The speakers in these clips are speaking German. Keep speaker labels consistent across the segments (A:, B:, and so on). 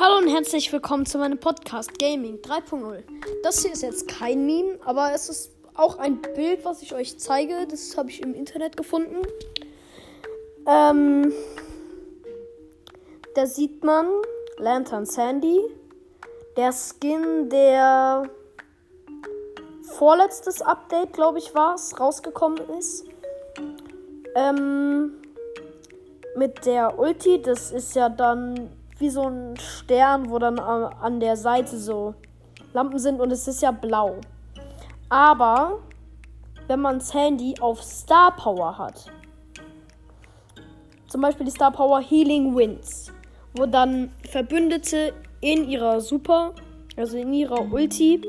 A: Hallo und herzlich willkommen zu meinem Podcast Gaming 3.0. Das hier ist jetzt kein Meme, aber es ist auch ein Bild, was ich euch zeige. Das habe ich im Internet gefunden. Ähm, da sieht man Lantern Sandy, der Skin, der vorletztes Update, glaube ich, war es, rausgekommen ist. Ähm, mit der Ulti, das ist ja dann wie so ein Stern, wo dann an der Seite so Lampen sind und es ist ja blau. Aber wenn man das Handy auf Star Power hat, zum Beispiel die Star Power Healing Winds, wo dann Verbündete in ihrer Super, also in ihrer Ulti,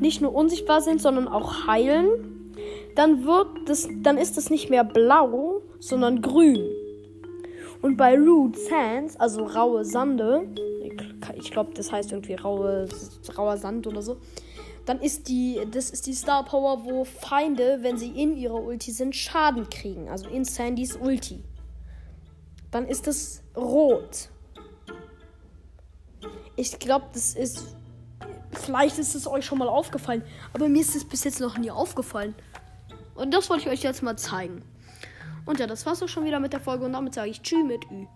A: nicht nur unsichtbar sind, sondern auch heilen, dann wird das, dann ist es nicht mehr blau, sondern grün. Und bei Root Sands, also raue Sande, ich glaube, das heißt irgendwie raue, rauer Sand oder so, dann ist die, das ist die Star Power, wo Feinde, wenn sie in ihrer Ulti sind, Schaden kriegen. Also in Sandys Ulti. Dann ist es rot. Ich glaube, das ist. Vielleicht ist es euch schon mal aufgefallen, aber mir ist es bis jetzt noch nie aufgefallen. Und das wollte ich euch jetzt mal zeigen. Und ja, das war's auch schon wieder mit der Folge und damit sage ich Tschüss mit Ü.